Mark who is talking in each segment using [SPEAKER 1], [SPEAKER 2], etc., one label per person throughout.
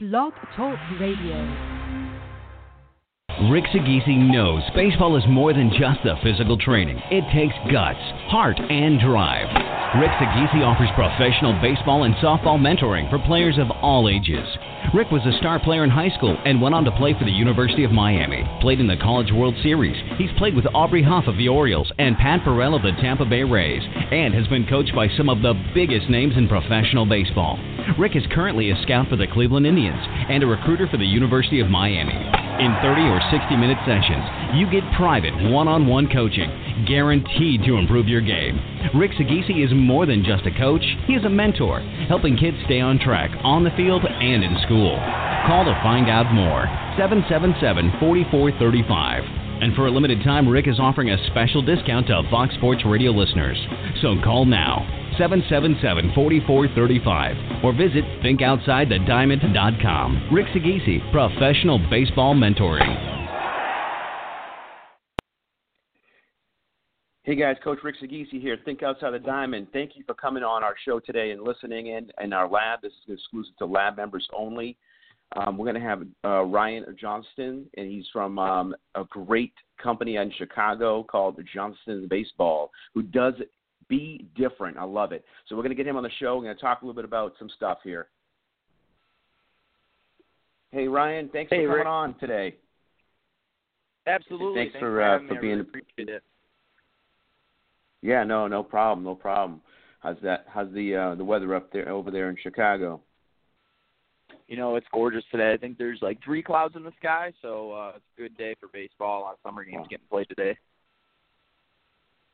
[SPEAKER 1] Blog Talk Radio.
[SPEAKER 2] Rick Sagisi knows baseball is more than just the physical training. It takes guts, heart, and drive. Rick Sagisi offers professional baseball and softball mentoring for players of all ages. Rick was a star player in high school and went on to play for the University of Miami. Played in the College World Series. He's played with Aubrey Huff of the Orioles and Pat Burrell of the Tampa Bay Rays, and has been coached by some of the biggest names in professional baseball. Rick is currently a scout for the Cleveland Indians and a recruiter for the University of Miami. In 30 or 60 minute sessions, you get private one on one coaching, guaranteed to improve your game. Rick Sagisi is more than just a coach, he is a mentor, helping kids stay on track on the field and in school. Call to find out more 777 4435. And for a limited time, Rick is offering a special discount to Fox Sports Radio listeners. So call now 777 4435 or visit thinkoutsidethediamond.com. Rick Sagisi, professional baseball mentoring.
[SPEAKER 3] Hey guys, Coach Rick Sagisi here. Think outside the diamond. Thank you for coming on our show today and listening in in our lab. This is exclusive to lab members only. Um, we're going to have uh, Ryan Johansen, and he's from um, a great company in Chicago called Johansen's Baseball, who does be different. I love it. So we're going to get him on the show. We're going to talk a little bit about some stuff here. Hey Ryan, thanks
[SPEAKER 4] hey,
[SPEAKER 3] for coming
[SPEAKER 4] Rick.
[SPEAKER 3] on today.
[SPEAKER 4] Absolutely.
[SPEAKER 3] Thanks,
[SPEAKER 4] Thanks
[SPEAKER 3] for uh,
[SPEAKER 4] having
[SPEAKER 3] for
[SPEAKER 4] me. I
[SPEAKER 3] being.
[SPEAKER 4] really appreciate it.
[SPEAKER 3] Yeah, no, no problem, no problem. How's that? How's the uh, the weather up there over there in Chicago?
[SPEAKER 4] You know, it's gorgeous today. I think there's like three clouds in the sky, so uh, it's a good day for baseball. A lot of summer games
[SPEAKER 3] Wow.
[SPEAKER 4] getting played today.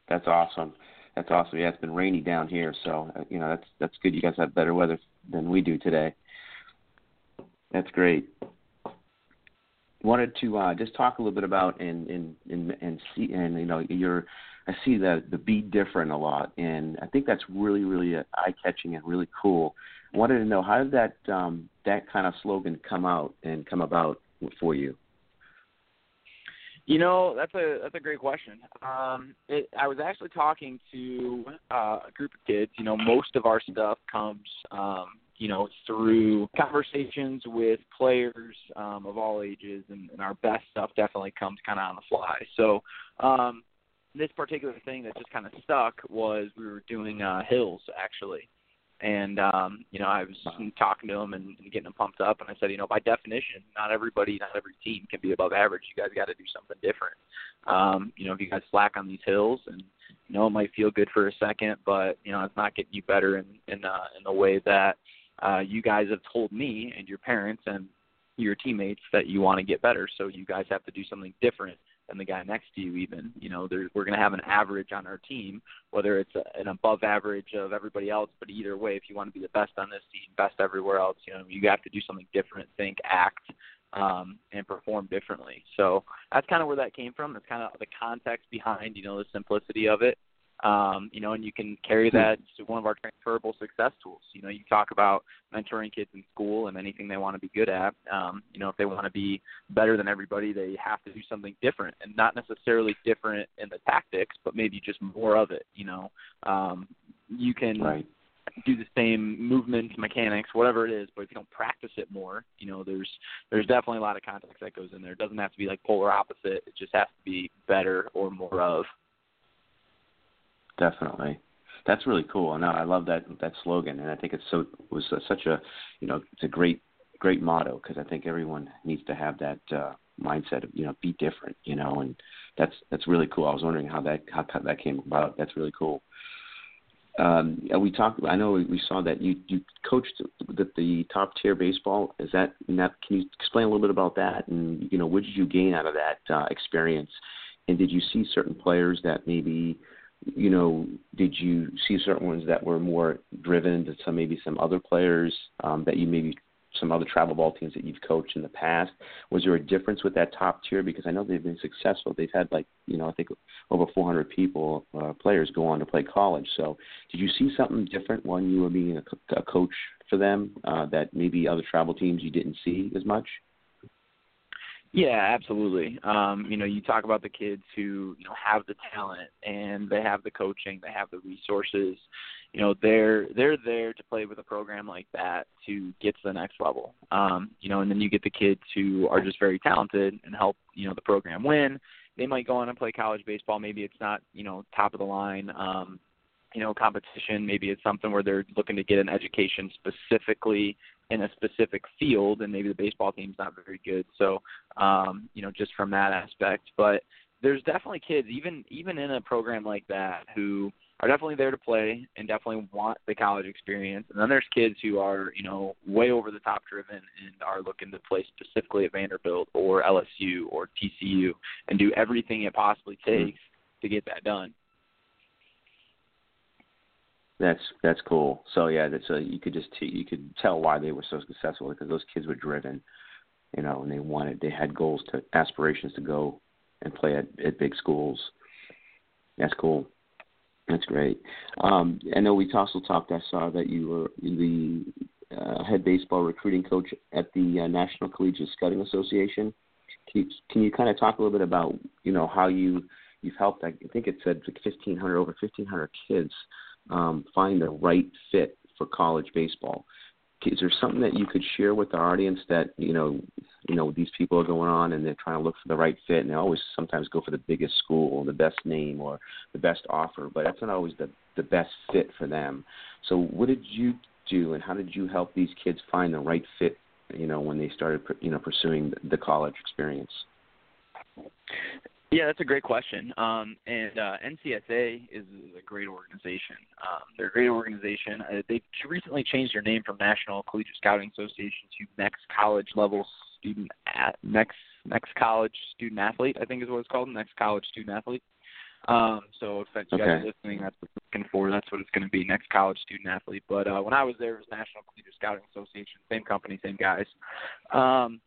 [SPEAKER 3] That's awesome. That's awesome. Yeah, it's been rainy down here, so uh, you know that's that's good. You guys have better weather than we do today. That's great. Wanted to uh, just talk a little bit about and and and and see and you know your I see the the be different a lot, and I think that's really really eye catching and really cool. Wanted to know how did that um, that kind of slogan come out and come about for you?
[SPEAKER 4] You know, that's a that's a great question. Um, it, I was actually talking to uh, a group of kids. You know, most of our stuff comes, um, you know, through conversations with players um, of all ages, and, and our best stuff definitely comes kind of on the fly. So, um, this particular thing that just kind of stuck was we were doing uh, hills actually, and um, you know I was talking to them and, and getting them pumped up, and I said, you know, by definition, not everybody, not every team can be above average. You guys got to do something different. Um, you know, if you guys slack on these hills, and you know it might feel good for a second, but you know it's not getting you better in in uh, in the way that uh, you guys have told me and your parents and your teammates that you want to get better. So you guys have to do something different than the guy next to you even you know there we're going to have an average on our team whether it's a, an above average of everybody else but either way if you want to be the best on this team best everywhere else you know you have to do something different think act um and perform differently. So that's kind of where that came from. That's kind of the context behind you know the simplicity of it um, you know, and you can carry that to one of our transferable success tools. You know, you talk about mentoring kids in school and anything they want to be good at. Um, you know, if they want to be better than everybody, they have to do something different, and not necessarily different in the tactics, but maybe just more of it. You know, um, you can
[SPEAKER 3] Right.
[SPEAKER 4] do the same movements, mechanics, whatever it is, but if you don't practice it more, you know, there's there's definitely a lot of context that goes in there. It doesn't have to be like polar opposite. It just has to be better or more of.
[SPEAKER 3] Definitely. That's really cool. No, I love that that slogan, and I think it's so was such a you know it's a great great motto because I think everyone needs to have that uh, mindset of you know be different, you know, and that's that's really cool. I was wondering how that how that came about. That's really cool. Um, we talked. I know we saw that you you coached the, the top tier baseball. Is that, and that? Can you explain a little bit about that? And you know, what did you gain out of that uh, experience? And did you see certain players that maybe you know, did you see certain ones that were more driven to some maybe some other players um, that you maybe some other travel ball teams that you've coached in the past? Was there a difference with that top tier? Because I know they've been successful. They've had like you know I think over 400 people uh, players go on to play college. So did you see something different when you were being a, a coach for them uh, that maybe other travel teams you didn't see as much?
[SPEAKER 4] Yeah, absolutely. Um, you know, you talk about the kids who, you know, have the talent and they have the coaching, they have the resources. You know, they're they're there to play with a program like that to get to the next level. Um, you know, and then you get the kids who are just very talented and help, you know, the program win. They might go on and play college baseball. Maybe it's not, you know, top of the line um, you know, competition. Maybe it's something where they're looking to get an education specifically in a specific field, and maybe the baseball team's not very good. So, um, you know, just from that aspect, but there's definitely kids, even even in a program like that, who are definitely there to play and definitely want the college experience. And then there's kids who are, you know, way over the top driven and are looking to play specifically at Vanderbilt or LSU or TCU and do everything it possibly takes mm-hmm. to get that done.
[SPEAKER 3] That's that's cool. So yeah, that's a, you could just t- you could tell why they were so successful because those kids were driven, you know, and they wanted they had goals to aspirations to go and play at, at big schools. That's cool. That's great. Um, I know we also talked. I saw that you were the uh, head baseball recruiting coach at the uh, National Collegiate Scouting Association. Can you, can you kind of talk a little bit about you know how you you've helped? I think it said like 1,500 over 1,500 kids um, find the right fit for college baseball. Is there something that you could share with our audience that you know, you know, these people are going on and they're trying to look for the right fit, and they always sometimes go for the biggest school or the best name or the best offer, but that's not always the the best fit for them. So, what did you do, and how did you help these kids find the right fit? You know, when they started, you know, pursuing the college experience.
[SPEAKER 4] Yeah, that's a great question. Um, and uh, NCSA is a great organization. Um, they're a great organization. Uh, they recently changed their name from National Collegiate Scouting Association to Next College Level Student at Next Next College Student Athlete. I think is what it's called. Next College Student Athlete. Um, so if you guys are listening, that's what we're looking for. That's what it's going to be. Next College Student Athlete. But uh, when I was there, it was National Collegiate Scouting Association. Same company, same guys. Um,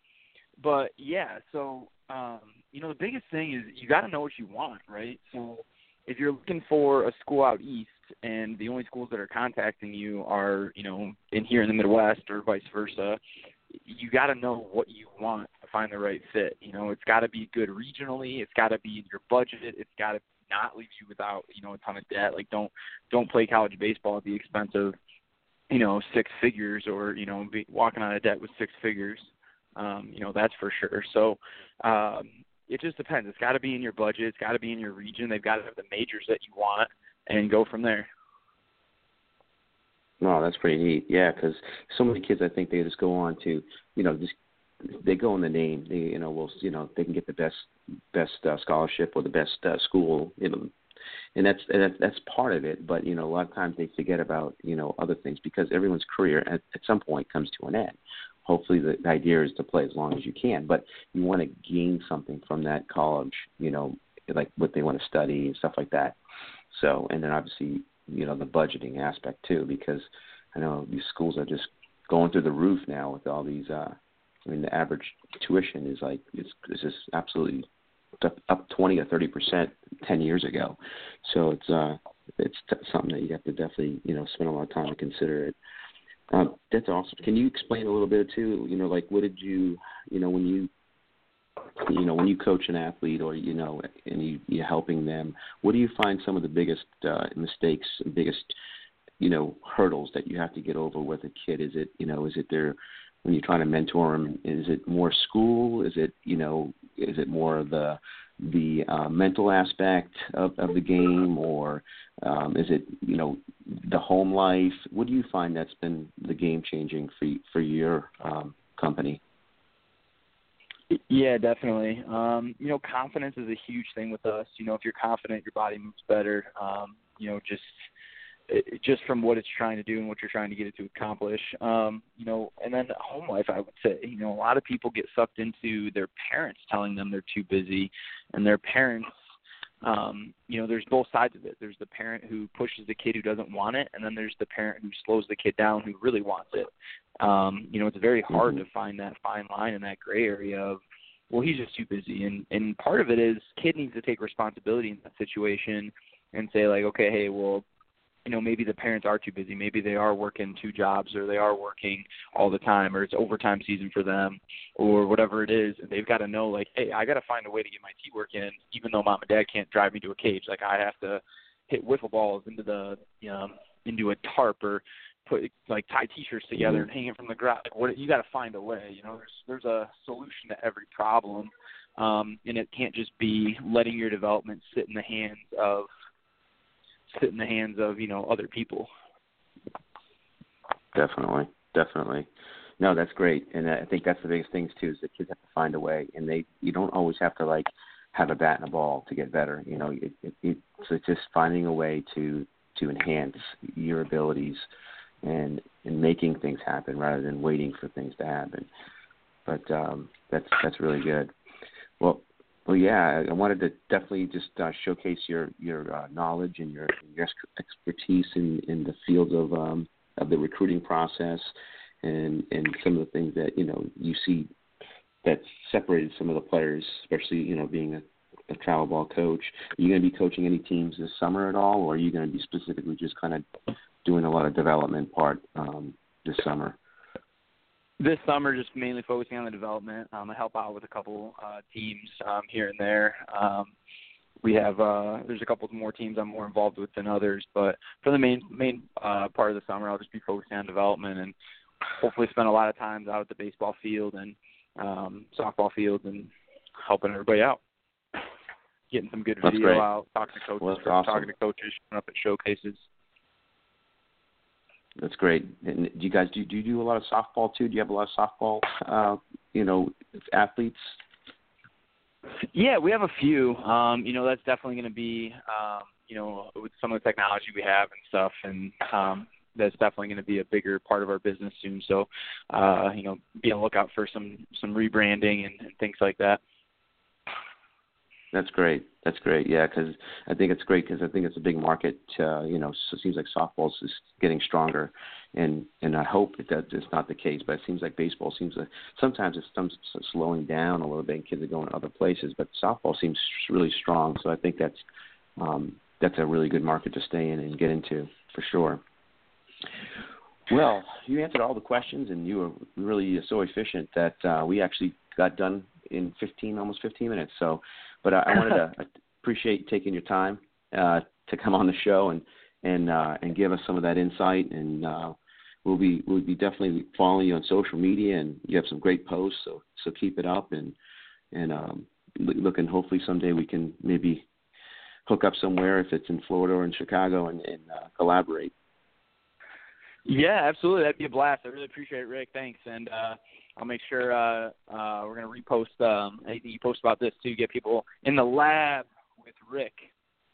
[SPEAKER 4] but yeah, so um, you know, the biggest thing is you got to know what you want, right? So if you're looking for a school out east and the only schools that are contacting you are, you know, in here in the Midwest or vice versa, you got to know what you want to find the right fit. You know, it's got to be good regionally. It's got to be in your budget. It's got to not leave you without, you know, a ton of debt. Like don't don't play college baseball at the expense of, you know, six figures or you know, be walking out of debt with six figures. Um, you know, that's for sure. So, um, it just depends. It's got to be in your budget. It's got to be in your region. They've got to have the majors that you want, and go from there.
[SPEAKER 3] Wow, that's pretty neat. Yeah, because so many kids, I think they just go on to, you know, just they go in the name. They, you know, will you know they can get the best best uh, scholarship or the best uh, school, you know, and that's and that's part of it. But you know, a lot of times they forget about you know other things because everyone's career at, at some point comes to an end hopefully the, idea is to play as long as you can, but you want to gain something from that college, you know, like what they want to study and stuff like that. So, and then obviously, you know, the budgeting aspect too, because I know these schools are just going through the roof now with all these. uh I mean, the average tuition is like it's, it's just absolutely up twenty or thirty percent ten years ago. So it's uh it's t- something that you have to definitely you know spend a lot of time to consider it. Um, that's awesome. Can you explain a little bit too? You know, like what did you, you know, when you, you know, when you coach an athlete or you know, and you, you're helping them, what do you find some of the biggest uh, mistakes, biggest, you know, hurdles that you have to get over with a kid? Is it, you know, is it their when you're trying to mentor them? Is it more school? Is it, you know, is it more the the uh, mental aspect of, of the game, or um, is it you know the home life? What do you find that's been the game changing for for your um, company?
[SPEAKER 4] Yeah, definitely. Um, you know, confidence is a huge thing with us. You know, if you're confident, your body moves better. Um, you know, just just from what it's trying to do and what you're trying to get it to accomplish. Um, you know, and then home life, I would say, you know, a lot of people get sucked into their parents telling them they're too busy, and their parents, um, you know, there's both sides of it. There's the parent who pushes the kid who doesn't want it, and then there's the parent who slows the kid down who really wants it. Um, you know, it's very hard mm-hmm. to find that fine line in that gray area of well, he's just too busy, and and part of it is kid needs to take responsibility in that situation and say like, okay, hey, well, you know maybe the parents are too busy. Maybe they are working two jobs or they are working all the time or it's overtime season for them or whatever it is. And they've got to know like hey i got to find a way to get my tee work in even though mom and dad can't drive me to a cage. Like i have to hit wiffle balls into the you know into a tarp or put like tie t-shirts together and hang it from the ground. Like what you got to find a way you know? There's there's a solution to every problem um and it can't just be letting your development sit in the hands of sit in the hands of you know other people.
[SPEAKER 3] Definitely, definitely. No, that's great, and I think that's the biggest thing too is that kids have to find a way, and they you don't always have to like have a bat and a ball to get better. You know, it, it, it, it's just finding a way to to enhance your abilities and and making things happen rather than waiting for things to happen. But um, that's that's really good. Well, well, yeah, I wanted to definitely just uh, showcase your your uh, knowledge and your your expertise in in the field of um, of the recruiting process, and and some of the things that you know you see that separated some of the players, especially you know being a, a travel ball coach. Are you going to be coaching any teams this summer at all, or are you going to be specifically just kind of doing a lot of development part um, this summer?
[SPEAKER 4] This summer just mainly focusing on the development. Um, I help out with a couple uh, teams um, here and there. Um, we have uh, there's a couple more teams I'm more involved with than others, but for the main main uh, part of the summer, I'll just be focusing on development and hopefully spend a lot of time out at the baseball field and um, softball field and helping everybody out, getting some good
[SPEAKER 3] That's
[SPEAKER 4] video
[SPEAKER 3] great.
[SPEAKER 4] out, talking to coaches,
[SPEAKER 3] well, awesome.
[SPEAKER 4] talking to coaches, showing up at showcases.
[SPEAKER 3] That's great. And do you guys do do you do a lot of softball too? Do you have a lot of softball, uh, you know, athletes?
[SPEAKER 4] Yeah, we have a few. Um, you know, that's definitely going to be, um, you know, with some of the technology we have and stuff, and um, that's definitely going to be a bigger part of our business soon. So, uh, you know, be on the lookout for some some rebranding and, and things like that.
[SPEAKER 3] That's great. That's great. Yeah, because I think it's great because I think it's a big market. Uh, you know, so it seems like softball is getting stronger, and and I hope that that is not the case. But it seems like baseball seems to sometimes it's some slowing down a little bit. and Kids are going to other places, but softball seems really strong. So I think that's um, that's a really good market to stay in and get into for sure. Well, you answered all the questions, and you were really so efficient that uh, we actually got done in 15, almost 15 minutes. So but I, I wanted to appreciate taking your time uh, to come on the show and and uh, and give us some of that insight. And uh, we'll be we'll be definitely following you on social media, and you have some great posts. So so keep it up, and and um, looking hopefully someday we can maybe hook up somewhere if it's in Florida or in Chicago and, and uh, collaborate.
[SPEAKER 4] Yeah, absolutely. That'd be a blast. I really appreciate it, Rick. Thanks. And uh, I'll make sure uh, uh, we're going to repost um, anything you post about this to get people in the lab with Rick.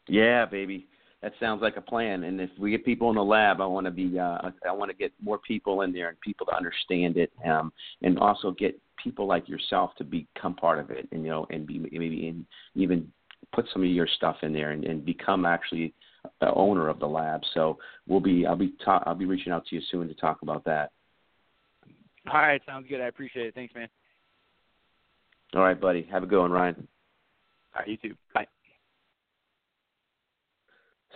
[SPEAKER 3] Yeah, baby. That sounds like a plan. And if we get people in the lab, I want to be, uh, I want to get more people in there and people to understand it, um, and also get people like yourself to become part of it, and you know, and be maybe in, even put some of your stuff in there and, and become actually owner of the lab. So we'll be, I'll be, ta- I'll be reaching out to you soon to talk about that.
[SPEAKER 4] All right, sounds good. I appreciate it. Thanks, man.
[SPEAKER 3] All right, buddy. Have a good one, Ryan.
[SPEAKER 4] All right, you too. Bye.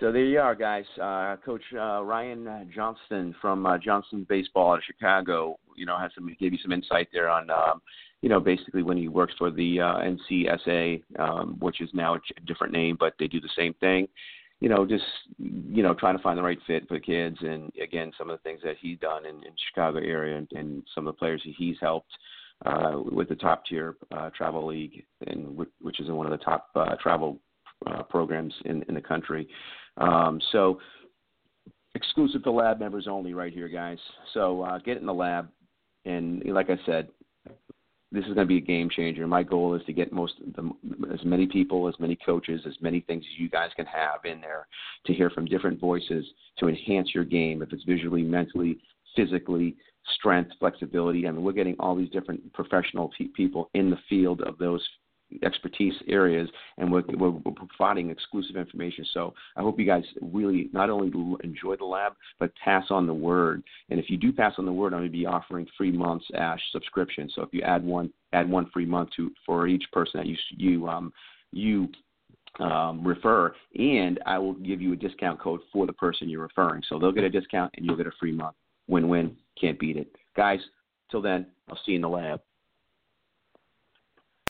[SPEAKER 3] So there you are, guys. Uh, Coach uh, Ryan Johansen from uh, Johansen Baseball out of Chicago. You know, has some gave you some insight there on, um, you know, basically when he works for the uh, NCSA, um, which is now a different name, but they do the same thing you know, just you know, trying to find the right fit for the kids, and again, some of the things that he's done in, in Chicago area, and, and some of the players he's helped uh, with the top tier uh, travel league, and which is one of the top uh, travel uh, programs in, in the country. Um, so exclusive to lab members only, right here, guys. So uh, get in the lab, and like I said, this is going to be a game changer. My goal is to get most the, as many people, as many coaches, as many things as you guys can have in there to hear from different voices to enhance your game. If it's visually, mentally, physically, strength, flexibility. I mean, we're getting all these different professional pe- people in the field of those expertise areas, and we're, we're, we're, providing exclusive information. So I hope you guys really not only enjoy the lab, but pass on the word. And if you do pass on the word, I'm going to be offering free months Ash subscription. So if you add one, add one free month to for each person that you you um, you um, refer, and I will give you a discount code for the person you're referring. So they'll get a discount, and you'll get a free month. Win-win. Can't beat it, guys. Till then, I'll see you in the lab.